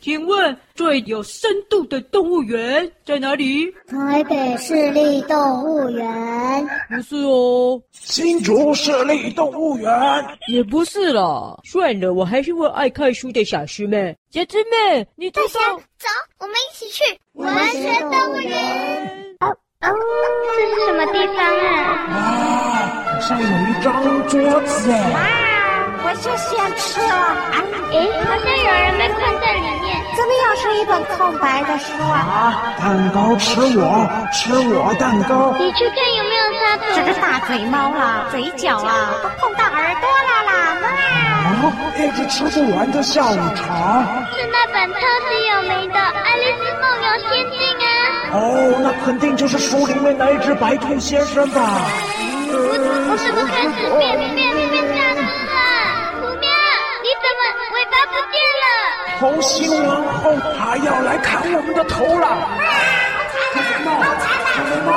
请问最有深度的动物园在哪里？台北市立动物园。不是哦。新竹市立动物园。也不是啦。算了，我还是问爱看书的小师妹。小狮妹，你走走，走，我们一起去文学动物园。哦哦，这是什么地方啊？哇，好像有一张桌子哎。我就想吃了啊！诶，好像有人被困在里面。怎么又是一本空白的书啊？啊，蛋糕吃我，吃我蛋糕。你去看有没有插图。这只大嘴猫啦，嘴角啊都碰到耳朵啦啦！啊，一直吃不完的下午茶。是那本超级有名的《爱丽丝梦游仙境》啊。哦，那肯定就是书里面那一只白兔先生吧？我我怎么开始变红心王后他要来砍我们的头了！小红帽，小红帽，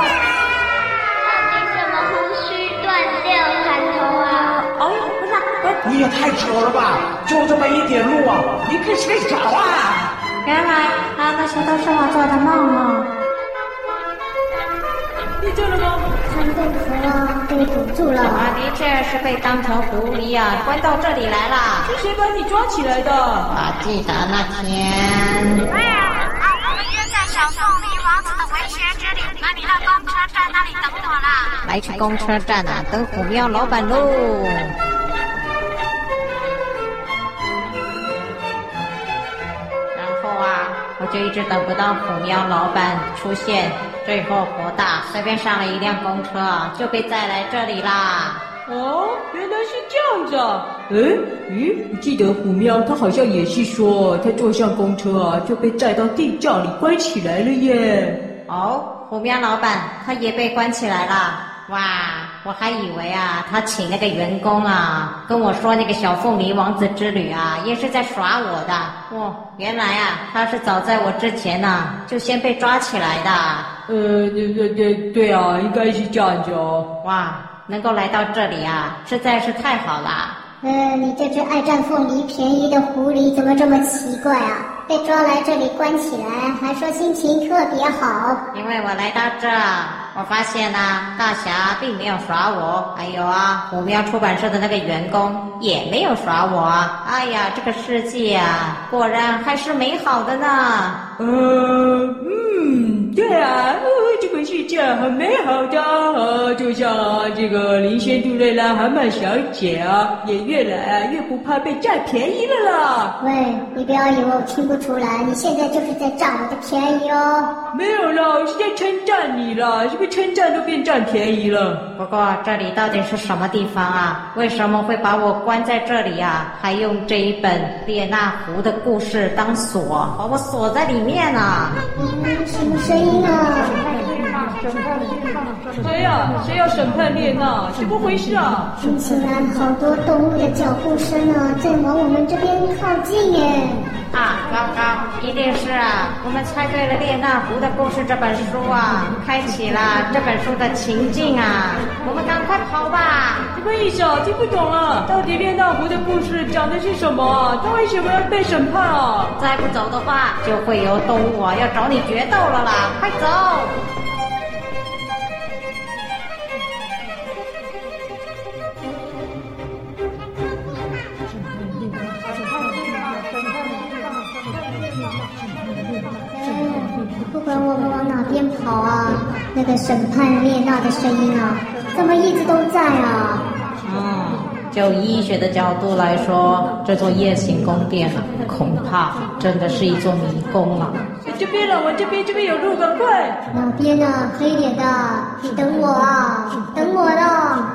你怎么胡须断掉砍头啊？哦，不是，不是，你也太扯了吧！就这么一点路啊，你可以去找啊！原来啊，那些都是我做的梦啊。你做了吗？被堵住了。啊，的确是被当成狐狸啊，关到这里来了。是谁把你抓起来的？啊，记得那天。哎呀，我们约在小凤梨王子的文学之旅，那你到公车站那里等我啦。来去公车站啊，等虎喵老板喽。然后啊，我就一直等不到虎喵老板出现。最后博大，随便上了一辆公车，就被载来这里啦。哦，原来是这样子啊！哎，咦，我记得虎喵他好像也是说，他坐上公车啊，就被载到地窖里关起来了耶。哦，虎喵老板他也被关起来了。哇，我还以为啊，他请那个员工啊，跟我说那个小凤梨王子之旅啊，也是在耍我的。哦，原来啊，他是早在我之前呢，啊，就先被抓起来的。呃，对对对对啊，应该是这样子哦。哇，能够来到这里啊，实在是太好了。呃，你这只爱占凤梨便宜的狐狸怎么这么奇怪啊？被抓来这里关起来，还说心情特别好。因为我来到这。我发现呐、大侠并没有耍我，还有啊，虎喵出版社的那个员工也没有耍我。哎呀，这个世界啊，果然还是美好的呢。嗯，嗯，对啊，这个世界很美好的，呃，就像这个林仙杜瑞拉蛤蟆小姐啊，也越来越不怕被占便宜了啦。喂，你不要以为我听不出来，你现在就是在占我的便宜哦。没有啦，我是在称赞你啦。被称赞都变占便宜了。不过这里到底是什么地方啊？为什么会把我关在这里啊？还用这一本列那狐的故事当锁，把我锁在里面啊？嗯，什么声音啊？谁呀？谁要审判列那？怎么回事啊？听起来好多动物的脚步声啊，在往我们这边靠近耶。啊，糟糕，一定是啊，我们猜对了列那狐的故事这本书啊，开启了这本书的情境啊，我们赶快跑吧！什么意思啊？听不懂了，到底列那狐的故事讲的是什么啊？他为什么要被审判啊？再不走的话，就会有动物啊要找你决斗了啦！快走！哪边跑啊，那个审判列娜的声音啊，怎么一直都在啊？嗯，就医学的角度来说，这座夜行宫殿啊，恐怕真的是一座迷宫啊。这边了，我这边这边有路，赶快！哪边呢？黑脸的，你等我啊，等我了。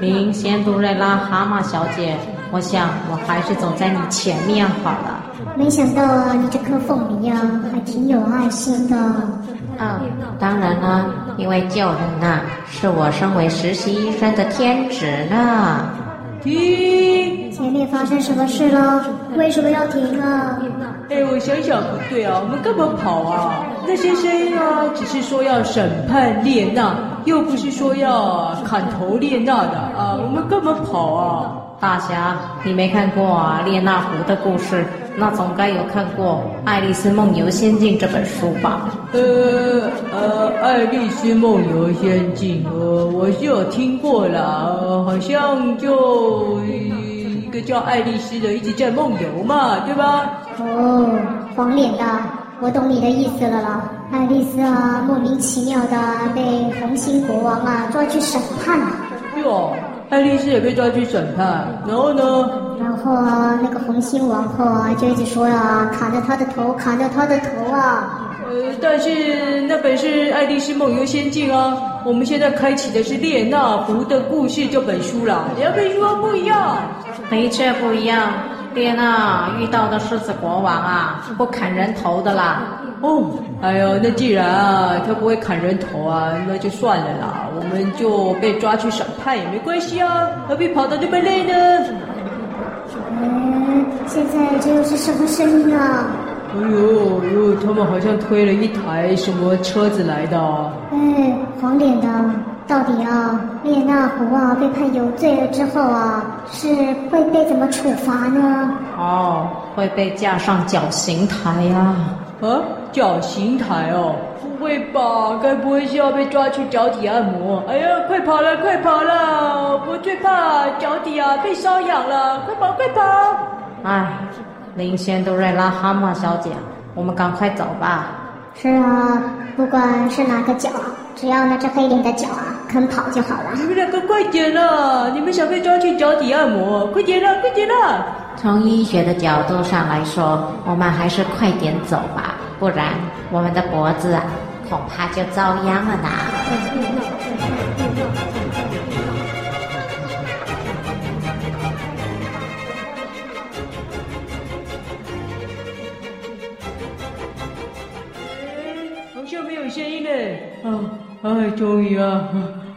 林仙杜瑞拉蛤蟆小姐，我想我还是走在你前面好了。没想到啊，你这颗凤梨啊，还挺有爱心的。嗯，当然啦，因为救人呐，是我身为实习医生的天职呢。停！前面发生什么事了？为什么要停啊？哎，我想想不对啊，我们干嘛跑啊？那些声音啊，只是说要审判列娜，又不是说要砍头列娜的啊，我们干嘛跑啊？大侠，你没看过啊列那狐的故事？那总该有看过《爱丽丝梦游仙境》这本书吧？呃呃，《爱丽丝梦游仙境》呃，我是有听过啦，呃、好像就一个叫爱丽丝的一直在梦游嘛，对吧？哦，黄脸的，我懂你的意思了啦。爱丽丝啊，莫名其妙的被红心国王啊抓去审判了。哟，爱丽丝也被抓去审判，然后呢？然后啊，那个红心王后啊，就一直说啊，砍掉她的头，砍掉她的头啊。呃，但是那本是《爱丽丝梦游仙境》啊，我们现在开启的是列那狐的故事这本书啦，两本书不一样。的确不一样，列那遇到的狮子国王啊，不砍人头的啦。哦，哎呦，那既然啊，他不会砍人头啊，那就算了啦，我们就被抓去审判也没关系啊，何必跑得那么累呢？嗯，现在这又是什么声音啊？哎呦呦，他们好像推了一台什么车子来的。哎，黄脸的，到底啊，列那狐啊被判有罪了之后啊，是会被怎么处罚呢？哦，会被架上绞刑台呀。啊，绞刑台哦？不会吧？该不会是要被抓去脚底按摩？哎呀，快跑了，快跑了！我最怕脚底啊被瘙痒了，快跑，快跑！哎。林仙都瑞拉蛤蟆小姐，我们赶快走吧。是啊，不管是哪个脚，只要那只黑脸的脚啊肯跑就好了。你们两个快点啦！你们想被抓去脚底按摩？快点啦，快点了！从医学的角度上来说，我们还是快点走吧，不然我们的脖子啊恐怕就遭殃了呢。声音呢啊，哎，终于啊，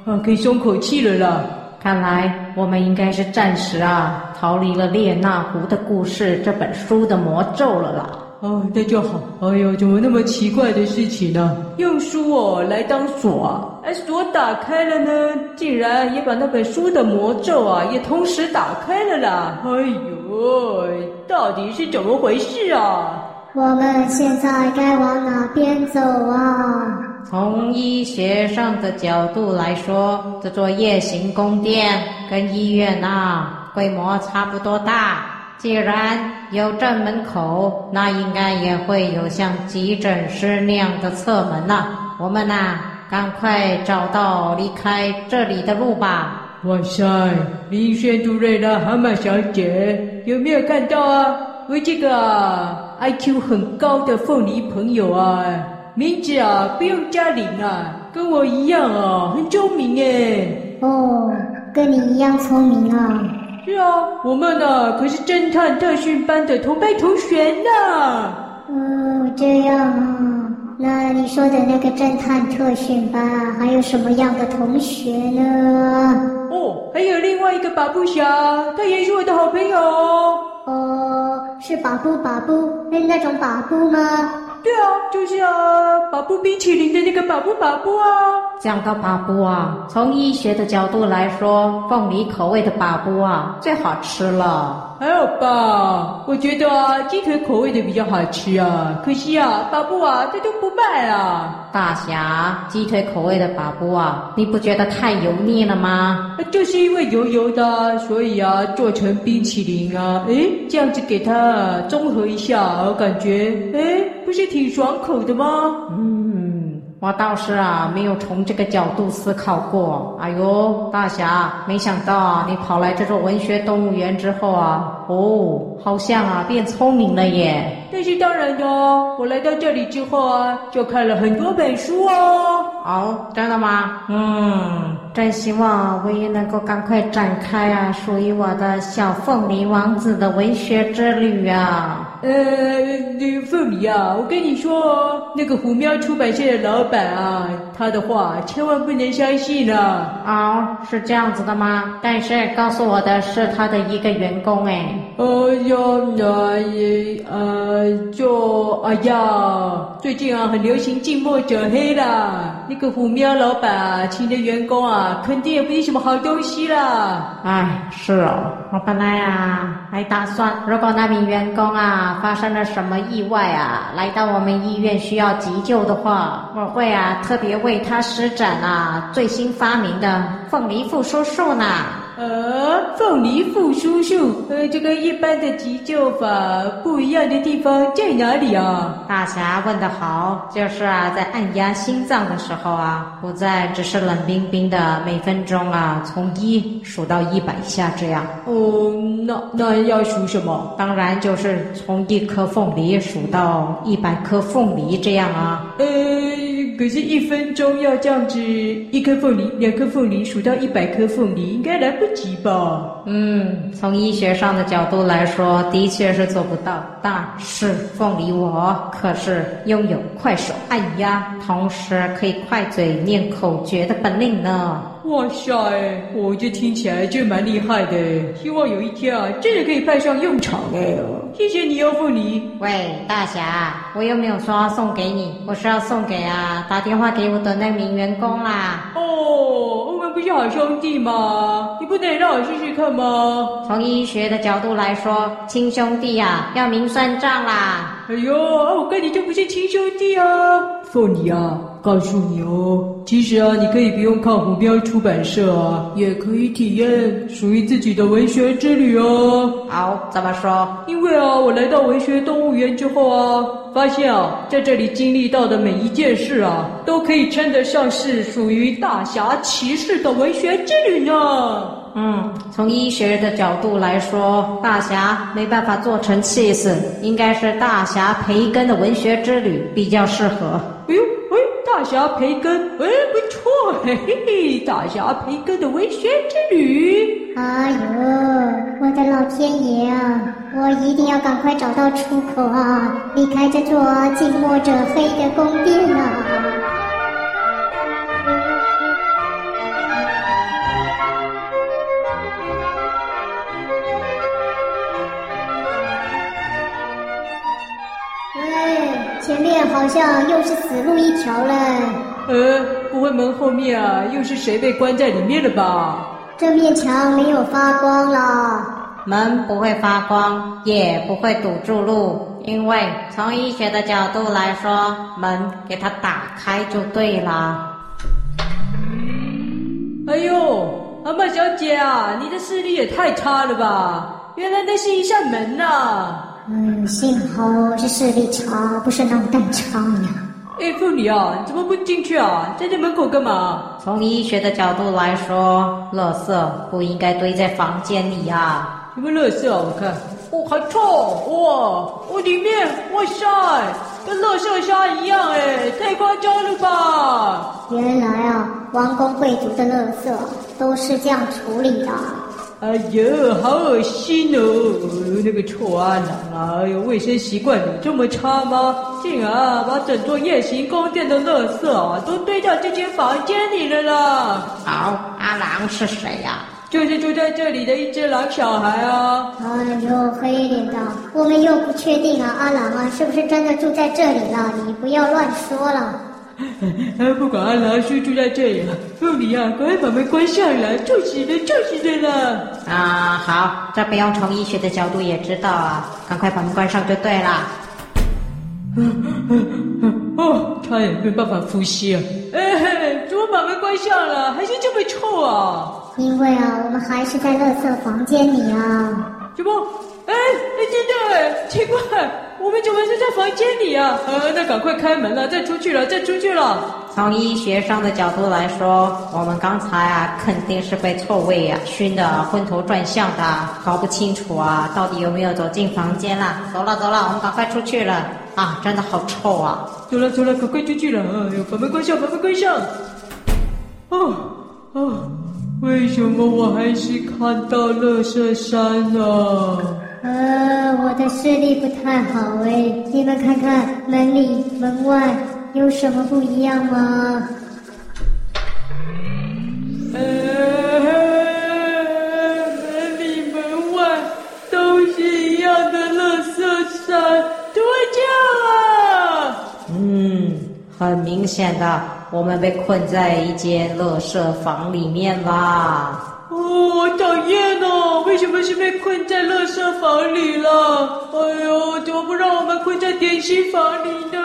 啊，可以松口气了啦！看来我们应该是暂时啊，逃离了列那湖的故事这本书的魔咒了啦。哦，那就好。哎呦，怎么那么奇怪的事情呢？用书哦来当锁啊，哎，锁打开了呢，竟然也把那本书的魔咒啊也同时打开了啦！哎呦，到底是怎么回事啊？我们现在该往哪边走啊？从医学上的角度来说，这座夜行宫殿跟医院啊规模差不多大。既然有正门口，那应该也会有像急诊室那样的侧门呐。我们呐，赶快找到离开这里的路吧。哇塞，林仙度瑞拉蛤蟆小姐，有没有看到啊？我这个 IQ 很高的凤梨朋友啊！名字啊，不用加零啊，跟我一样啊，很聪明耶。哦，跟你一样聪明啊。是啊，我们呢、啊、可是侦探特训班的同班同学呢。哦，这样啊。那你说的那个侦探特训班啊，还有什么样的同学呢？哦，还有另外一个保布侠，他也是我的好朋友。哦，是保布保布，是那种保布吗？对啊，就是啊，巴布冰淇淋的那个巴布巴布啊。讲到巴布啊，从医学的角度来说，凤梨口味的巴布啊最好吃了。还好吧，我觉得啊，鸡腿口味的比较好吃啊。可惜啊，巴布啊，它都不卖啊。大侠，鸡腿口味的粑粑啊，你不觉得太油腻了吗？就是因为油油的，所以啊，做成冰淇淋啊，诶，这样子给它综合一下，我感觉，诶，不是挺爽口的吗？嗯，我倒是啊，没有从这个角度思考过。哎呦，大侠，没想到啊你跑来这座文学动物园之后啊，哦，好像啊变聪明了耶。那是当然的，我来到这里之后啊，就看了很多本书哦。哦，真的吗？嗯，真希望我也能够赶快展开啊，属于我的小凤梨王子的文学之旅啊。呃，那个凤梨啊，我跟你说哦，那个虎喵出版社的老板啊，他的话千万不能相信啊。哦，是这样子的吗？但是告诉我的是他的一个员工哎。哦哟，那也呃。就哎呀，最近啊很流行近墨者黑啦。那个虎喵老板啊，请的员工啊，肯定也不是什么好东西啦。哎，是哦，我本来啊还打算，如果那名员工啊发生了什么意外啊，来到我们医院需要急救的话，我会啊特别为他施展啊最新发明的凤梨复苏术呢。啊，凤梨复苏术，呃，这个一般的急救法不一样的地方在哪里啊？大侠问得好，就是啊，在按压心脏的时候啊，不再只是冷冰冰的，每分钟啊从一数到一百下这样。哦，那那要数什么？当然就是从一颗凤梨数到一百颗凤梨这样啊。呃，可是，一分钟要这样子，一颗凤梨，两颗凤梨，数到一百颗凤梨，应该来不及。吧？嗯，从医学上的角度来说，的确是做不到。但是凤梨我可是拥有快手按压，同时可以快嘴念口诀的本领呢。哇塞，我这听起来就蛮厉害的。希望有一天啊，真的可以派上用场哎。谢谢你哦，凤梨。喂，大侠，我又没有说要送给你，我是要送给啊打电话给我的那名员工啦。哦，我们不是好兄弟吗？你不能让我试试看吗？从医学的角度来说，亲兄弟啊，要明算账啦。哎呦，我跟你就不是亲兄弟啊，凤梨啊。告诉你哦，其实啊，你可以不用靠虎标出版社啊，也可以体验属于自己的文学之旅哦。好，怎么说？因为啊，我来到文学动物园之后啊，发现啊，在这里经历到的每一件事啊，都可以称得上是属于大侠骑士的文学之旅呢。嗯，从医学的角度来说，大侠没办法做成气死，应该是大侠培根的文学之旅比较适合。哎呦。大侠培根，哎，不错，嘿嘿！大侠培根的文学之旅。哎呦，我的老天爷啊！我一定要赶快找到出口啊，离开这座近墨者黑的宫殿啊！面好像又是死路一条了。呃，不会门后面啊，又是谁被关在里面了吧？这面墙没有发光了。门不会发光，也不会堵住路，因为从医学的角度来说，门给它打开就对了。哎呦，阿曼小姐啊，你的视力也太差了吧？原来那是一扇门呐、啊。嗯，幸好我是视力差，不是脑袋差呀。哎，凤梨啊，你怎么不进去啊？站在门口干嘛？从医学的角度来说，垃圾不应该堆在房间里啊。什么垃圾啊？我看，哦，好臭！哇，我里面，哇塞，跟垃圾虾一样哎，太夸张了吧？原来啊，王公贵族的垃圾都是这样处理的。哎呦，好恶心哦！那个臭阿郎啊，哎呦，卫生习惯有这么差吗？竟然啊，把整座夜行宫殿的垃圾啊，都堆到这间房间里了啦！好，阿郎是谁呀、啊？就是住在这里的一只狼小孩啊！哎呦，黑脸的，我们又不确定啊，阿郎啊，是不是真的住在这里了？你不要乱说了。不管阿郎叔住在这里，凤梨啊，赶快把门关上了，臭死了，臭死人了。啊，好，这不用从医学的角度也知道啊，赶快把门关上就对了。哦，他也没办法呼吸啊！哎，怎么把门关上了？还是这么臭啊？因为啊，我们还是在垃圾房间里啊。什么？哎，真的哎，奇怪，我们怎么是在房间里啊？呃，那赶快开门了，再出去了，再出去了。从医学上的角度来说，我们刚才啊，肯定是被臭味啊熏得昏头转向的，搞不清楚啊，到底有没有走进房间了。走了走了，我们赶快出去了。啊，真的好臭啊！走了走了，赶快出去了。哎呦，把门关上，把门关上。哦哦，为什么我还是看到垃圾山呢？呃，我的视力不太好哎，你们看看门里门外有什么不一样吗？呃，门里门外都是一样的乐色山，怎么这样啊？嗯，很明显的，我们被困在一间垃圾房里面啦。哦，我讨厌哦！为什么是被困在垃圾房里了？哎呦，怎么不让我们困在点心房里呢？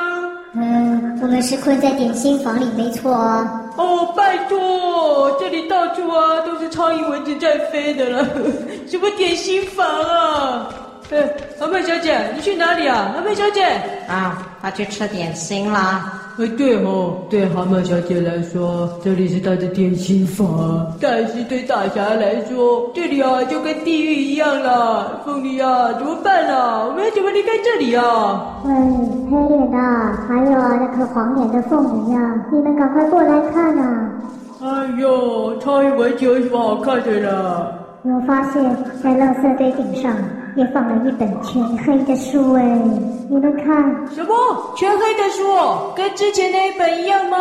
嗯，我们是困在点心房里，没错啊。哦，拜托，这里到处啊都是苍蝇蚊子在飞的了，什么点心房啊？哎，阿妹小姐，你去哪里啊？阿妹小姐，啊，她去吃点心啦。呃，对哦，对蛤蟆小姐来说，这里是她的点心房，但是对大侠来说，这里啊就跟地狱一样了。凤梨啊，怎么办啊？我们要怎么离开这里啊？喂，黑脸的，还有啊那颗黄脸的凤梨啊，你们赶快过来看啊！哎呦，苍蝇蚊子有什么好看的啦？我发现，在垃圾堆顶上也放了一本全黑的书哎，你们看，什么全黑的书？跟之前那一本一样吗？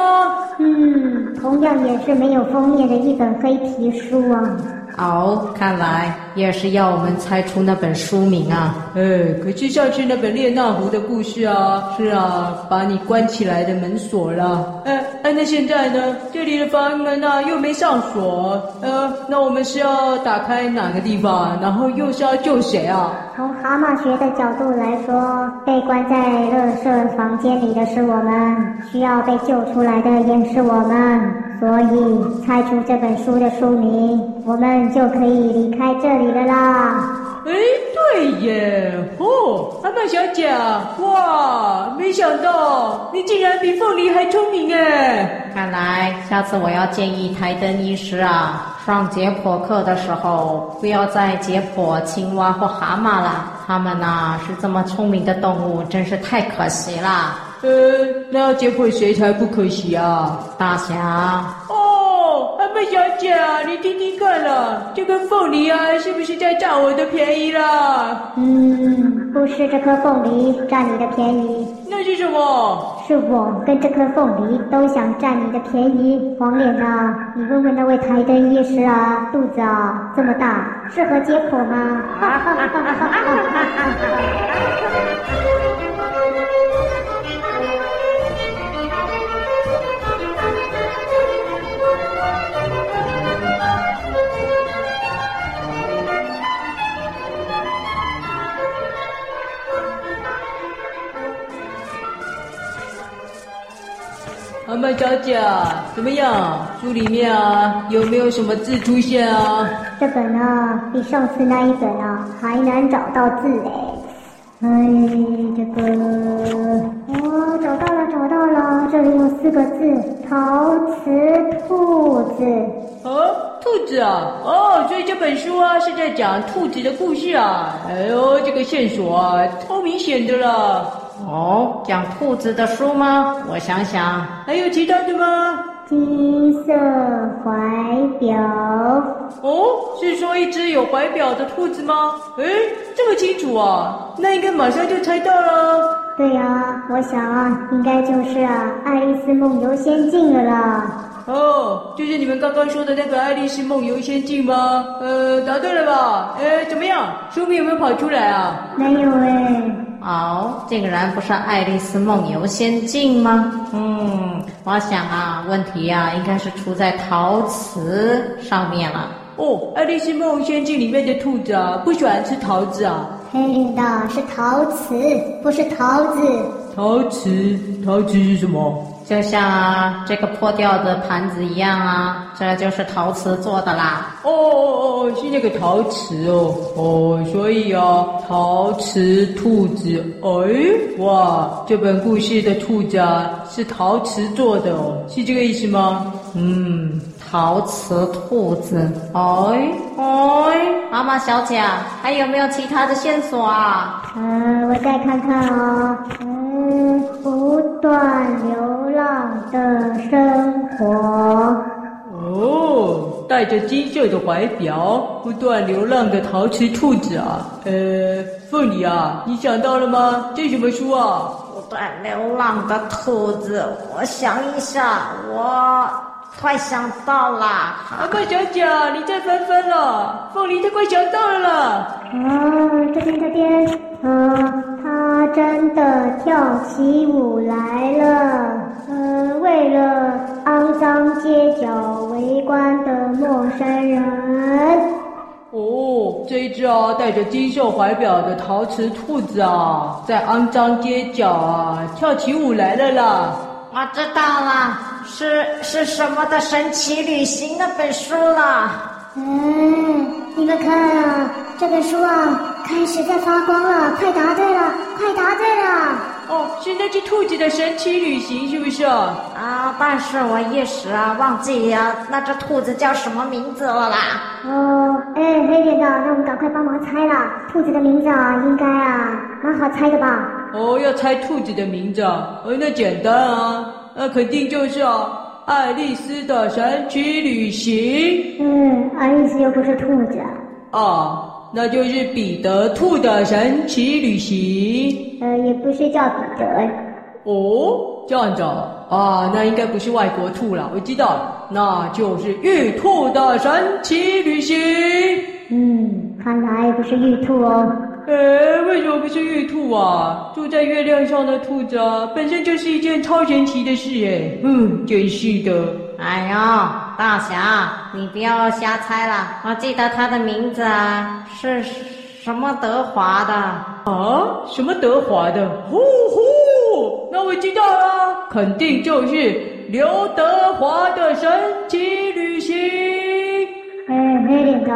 嗯，同样也是没有封面的一本黑皮书啊。哦，看来也是要我们猜出那本书名啊。哎，可是上次那本列那狐的故事啊，是啊，把你关起来的门锁了。哎，那现在呢？这里的房门呢又没上锁。呃，那我们是要打开哪个地方？然后又是要救谁啊？从蛤蟆学的角度来说，被关在乐色房间里的是我们，需要被救出来的也是我们。所以猜出这本书的书名，我们就可以离开这里了啦。哎，对耶！哦，阿曼小姐，哇，没想到你竟然比凤梨还聪明哎！看来下次我要建议台灯医师啊，上解剖课的时候不要再解剖青蛙或蛤蟆了，它们呐是这么聪明的动物，真是太可惜了。呃，那要结婚谁才不可惜啊？大侠。哦，阿妹小姐啊，你听听看了，这个凤梨啊，是不是在占我的便宜啦？嗯，不是这颗凤梨占你的便宜，那是什么？是我跟这颗凤梨都想占你的便宜。黄脸啊，你问问那位台灯医师啊，肚子啊这么大，适合解剖吗？哈哈哈哈哈哈！蛤蟆小姐，怎么样？书里面啊，有没有什么字出现啊？这本啊，比上次那一本啊还难找到字哎。哎，这个，哦，找到了，找到了，这里有四个字：陶瓷兔子。哦，兔子啊，哦，所以这本书啊是在讲兔子的故事啊。哎呦，这个线索啊，超明显的了。哦，讲兔子的书吗？我想想，还有其他的吗？金色怀表。哦，是说一只有怀表的兔子吗？诶，这么清楚啊，那应该马上就猜到了。对啊，我想啊，应该就是啊，《爱丽丝梦游仙境》了啦。哦，就是你们刚刚说的那个《爱丽丝梦游仙境》吗？呃，答对了吧？诶，怎么样？书名有没有跑出来啊？没有诶。哦，竟然不是《爱丽丝梦游仙境》吗？嗯，我想啊，问题啊，应该是出在陶瓷上面了。哦，《爱丽丝梦游仙境》里面的兔子啊，不喜欢吃桃子啊。黑领的是陶瓷，不是桃子。陶瓷，陶瓷是什么？就像啊，这个破掉的盘子一样啊，这就是陶瓷做的啦。哦哦哦，是那个陶瓷哦哦，所以啊，陶瓷兔子，哎，哇，这本故事的兔子啊是陶瓷做的哦，是这个意思吗？嗯，陶瓷兔子，哎哎，妈妈小姐，还有没有其他的线索啊？嗯，我再看看哦。嗯，不断流浪的生活。哦，带着金色的怀表，不断流浪的陶瓷兔子啊。呃，凤梨啊，你想到了吗？这什么书啊？不断流浪的兔子，我想一下，我快想到了。蛤蟆小姐，你再翻翻了。凤梨，他快想到了啦。哦，这边这边，呃，他。真的跳起舞来了。呃，为了肮脏街角围观的陌生人。哦，这一只啊，戴着金绣怀表的陶瓷兔子啊，在肮脏街角啊跳起舞来了啦。我知道了，是是什么的神奇旅行那本书了。嗯，你们看啊，这本书啊，开始在发光了，快答对了，快答对了。哦，是那只兔子的神奇旅行，是不是啊？啊，但是我一时啊忘记啊，那只兔子叫什么名字了啦？哦，哎，黑点的，那我们赶快帮忙猜啦。兔子的名字啊，应该啊，蛮好猜的吧？哦，要猜兔子的名字啊？哦，那简单啊，那肯定就是啊，爱丽丝的神奇旅行。嗯，爱丽丝又不是兔子。啊，那就是彼得兔的神奇旅行。呃，也不是叫彼得。哦，这样子啊，那应该不是外国兔了。我知道了，那就是玉兔的神奇旅行。嗯，看来不是玉兔哦。哎，为什么不是玉兔啊？住在月亮上的兔子啊，本身就是一件超神奇的事哎。嗯，真是的。哎呦，大侠，你不要瞎猜了。我记得他的名字啊，是什么德华的。啊？什么德华的？呼呼，那我知道了，肯定就是刘德华的神奇旅行。哎，黑脸的，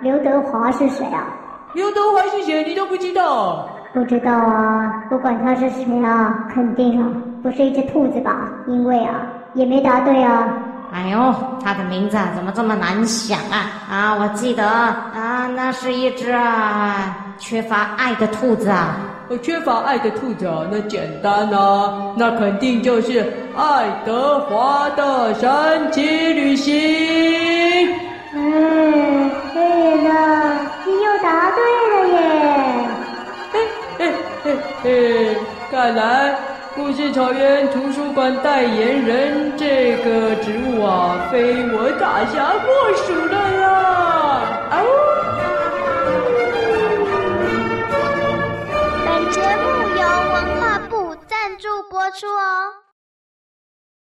刘德华是谁啊？刘德华是谁？你都不知道？不知道啊，不管他是谁啊，肯定啊，不是一只兔子吧？因为啊，也没答对啊。哎呦，他的名字怎么这么难想啊？啊，我记得啊，那是一只啊缺乏爱的兔子啊。我缺乏爱的兔子啊，那简单啊，那肯定就是爱德华的神奇旅行。哎，黑脸的，你又答对了耶！嘿嘿嘿嘿，看来故事草原图书馆代言人这个职务啊，非我大侠莫属了啦！啊呜！本节目由文化部赞助播出哦。